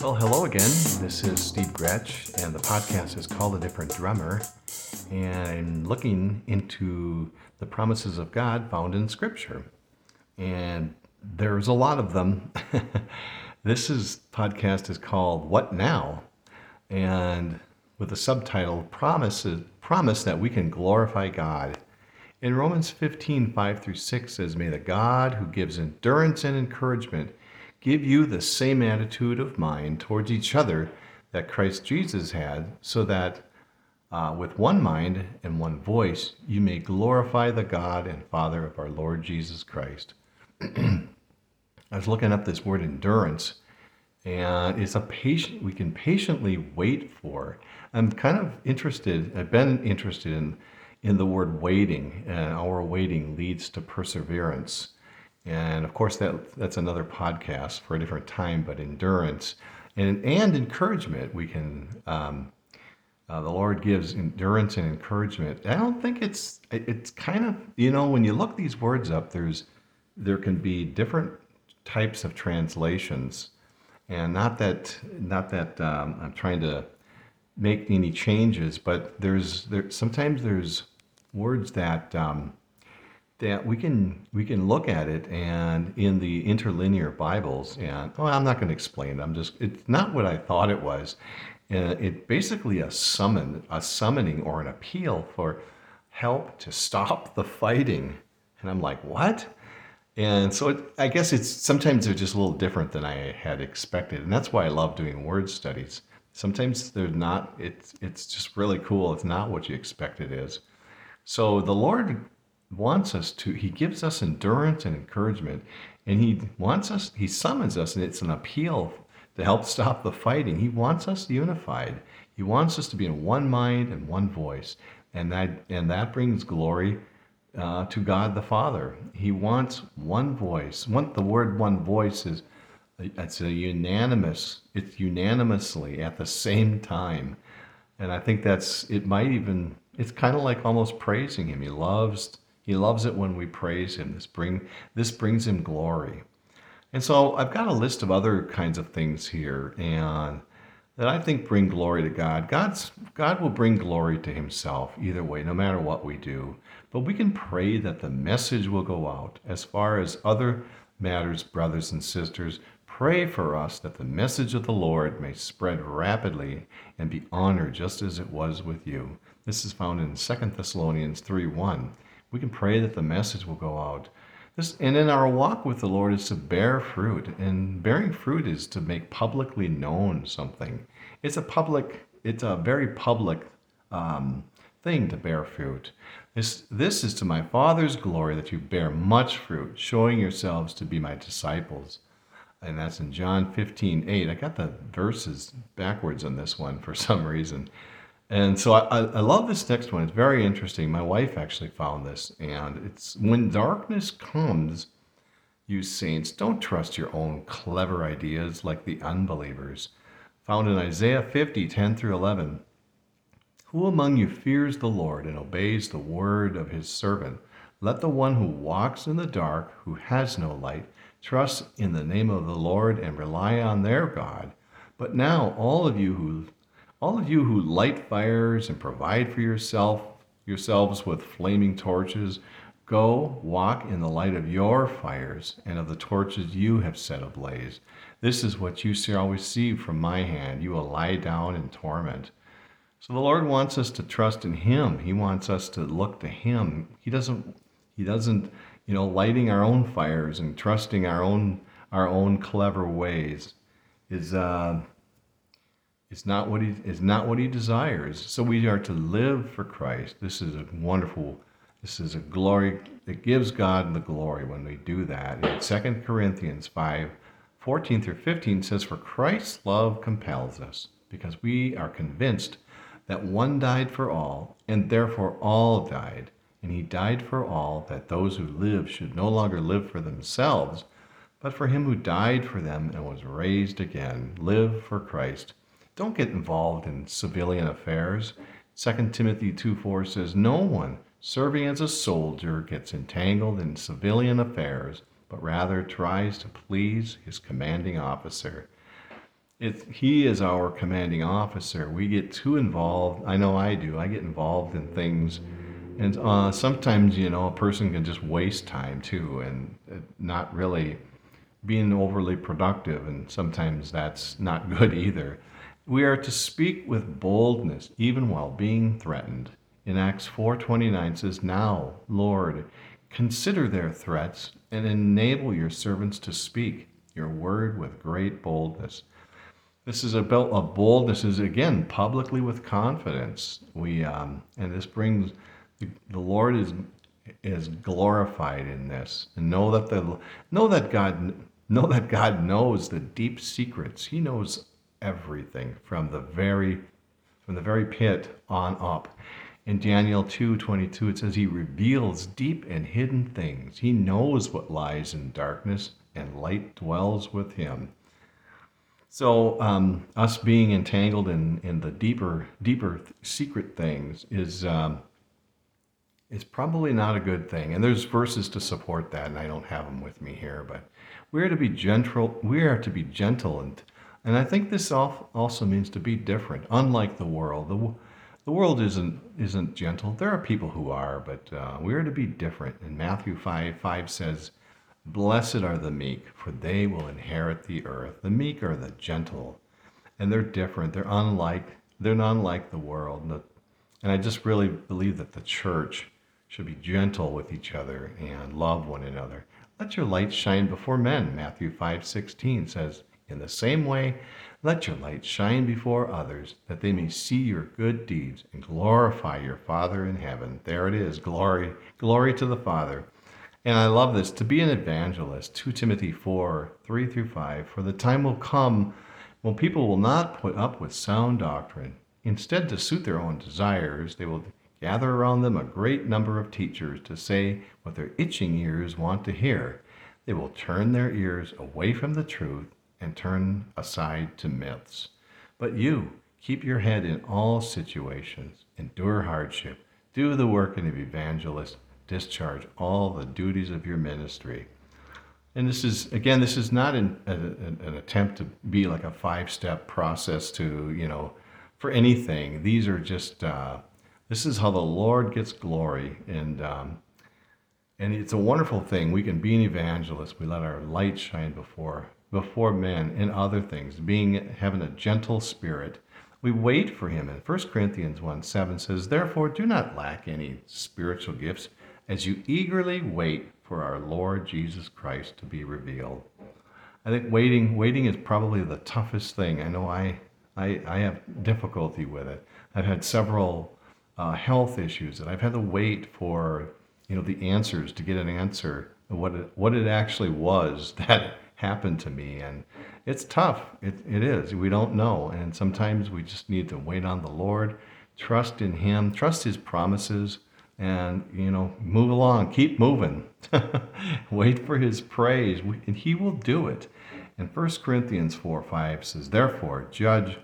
Well, hello again. This is Steve Gretsch, and the podcast is called A Different Drummer. And I'm looking into the promises of God found in Scripture. And there's a lot of them. this is podcast is called What Now? And with the subtitle Promises Promise that we can glorify God. In Romans 15, 5 through 6 says, May the God who gives endurance and encouragement give you the same attitude of mind towards each other that Christ Jesus had, so that uh, with one mind and one voice you may glorify the God and Father of our Lord Jesus Christ. I was looking up this word endurance, and it's a patient we can patiently wait for. I'm kind of interested. I've been interested in in the word waiting, and our waiting leads to perseverance. And of course, that that's another podcast for a different time. But endurance and and encouragement, we can. Um, uh, the Lord gives endurance and encouragement. I don't think it's it's kind of you know when you look these words up, there's there can be different types of translations, and not that not that um, I'm trying to make any changes, but there's there sometimes there's words that um, that we can we can look at it and in the interlinear Bibles and oh I'm not going to explain it. I'm just it's not what I thought it was. Uh, it basically a summon a summoning or an appeal for help to stop the fighting. And I'm like, what? And so it, I guess it's sometimes they're just a little different than I had expected, and that's why I love doing word studies. Sometimes they're not. It's it's just really cool. It's not what you expect it is. So the Lord wants us to, He gives us endurance and encouragement, and He wants us, He summons us, and it's an appeal to help stop the fighting. He wants us unified. He wants us to be in one mind and one voice, and that and that brings glory uh, to God the Father. He wants one voice. One, the word "one voice" is it's a unanimous. It's unanimously at the same time, and I think that's it. Might even it's kind of like almost praising Him. He loves he loves it when we praise him. This bring this brings him glory. And so I've got a list of other kinds of things here and that I think bring glory to God. God's God will bring glory to himself either way, no matter what we do. But we can pray that the message will go out. As far as other matters, brothers and sisters, pray for us that the message of the Lord may spread rapidly and be honored just as it was with you. This is found in 2 Thessalonians 3 1 we can pray that the message will go out. This, and in our walk with the Lord is to bear fruit. And bearing fruit is to make publicly known something. It's a public, it's a very public um, thing to bear fruit. This, this is to my Father's glory that you bear much fruit, showing yourselves to be my disciples. And that's in John 15, 8. I got the verses backwards on this one for some reason. And so I, I love this next one. It's very interesting. My wife actually found this, and it's when darkness comes, you saints, don't trust your own clever ideas like the unbelievers. Found in Isaiah 50, 10 through 11. Who among you fears the Lord and obeys the word of his servant? Let the one who walks in the dark, who has no light, trust in the name of the Lord and rely on their God. But now, all of you who all of you who light fires and provide for yourself yourselves with flaming torches, go walk in the light of your fires and of the torches you have set ablaze. This is what you shall receive from my hand. You will lie down in torment. So the Lord wants us to trust in Him. He wants us to look to Him. He doesn't. He doesn't. You know, lighting our own fires and trusting our own our own clever ways is. Uh, it's not what he is not what he desires. So we are to live for Christ. This is a wonderful. This is a glory. that gives God the glory when we do that. In 2 Corinthians 5, 14 through 15 says, For Christ's love compels us, because we are convinced that one died for all, and therefore all died. And he died for all, that those who live should no longer live for themselves, but for him who died for them and was raised again. Live for Christ. Don't get involved in civilian affairs. 2 Timothy 2 4 says, No one serving as a soldier gets entangled in civilian affairs, but rather tries to please his commanding officer. it, he is our commanding officer. We get too involved. I know I do. I get involved in things. And uh, sometimes, you know, a person can just waste time too and uh, not really being overly productive. And sometimes that's not good either. We are to speak with boldness, even while being threatened. In Acts 4:29 says, "Now, Lord, consider their threats and enable your servants to speak your word with great boldness." This is about a boldness is again publicly with confidence. We um, and this brings the, the Lord is is glorified in this, and know that the know that God know that God knows the deep secrets. He knows everything from the very from the very pit on up. In Daniel 2:22 it says he reveals deep and hidden things. He knows what lies in darkness and light dwells with him. So um, us being entangled in, in the deeper deeper secret things is um, is probably not a good thing. And there's verses to support that, and I don't have them with me here. But we are to be gentle. We are to be gentle, and and I think this also means to be different, unlike the world. The the world isn't isn't gentle. There are people who are, but uh, we are to be different. And Matthew five five says Blessed are the meek, for they will inherit the earth. The meek are the gentle, and they're different. They're unlike. They're not like the world. And I just really believe that the church should be gentle with each other and love one another. Let your light shine before men. Matthew 5:16 says, "In the same way, let your light shine before others, that they may see your good deeds and glorify your Father in heaven." There it is. Glory, glory to the Father. And I love this to be an evangelist, 2 Timothy 4 3 through 5. For the time will come when people will not put up with sound doctrine. Instead, to suit their own desires, they will gather around them a great number of teachers to say what their itching ears want to hear. They will turn their ears away from the truth and turn aside to myths. But you, keep your head in all situations, endure hardship, do the work of an evangelist discharge all the duties of your ministry. And this is, again, this is not an, an, an attempt to be like a five step process to, you know, for anything. These are just, uh, this is how the Lord gets glory. And, um, and it's a wonderful thing. We can be an evangelist. We let our light shine before before men in other things, being having a gentle spirit. We wait for him. And 1 Corinthians 1 7 says, Therefore, do not lack any spiritual gifts as you eagerly wait for our Lord Jesus Christ to be revealed. I think waiting waiting is probably the toughest thing. I know I I, I have difficulty with it. I've had several uh, health issues that I've had to wait for you know the answers to get an answer what it, what it actually was that happened to me and it's tough. It, it is. We don't know. And sometimes we just need to wait on the lord trust in him trust his promises and you know move along. Keep moving. Wait for his praise and he will do it. And 1 corinthians 4 5 says therefore judge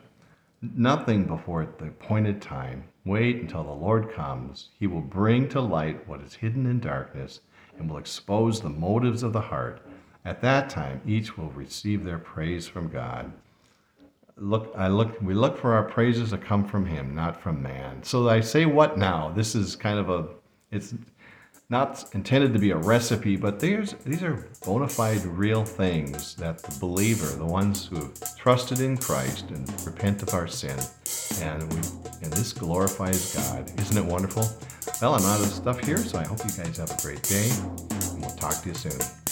nothing before the appointed time. Wait until the lord comes. He will bring to light what is hidden in darkness and will expose the motives of the heart at that time each will receive their praise from god. Look i look we look for our praises to come from him not from man. So i say what now? This is kind of a it's not intended to be a recipe but there's these are bona fide real things that the believer the ones who have trusted in christ and repent of our sin and we and this glorifies god. Isn't it wonderful? Well i'm out of stuff here so i hope you guys have a great day and we'll talk to you soon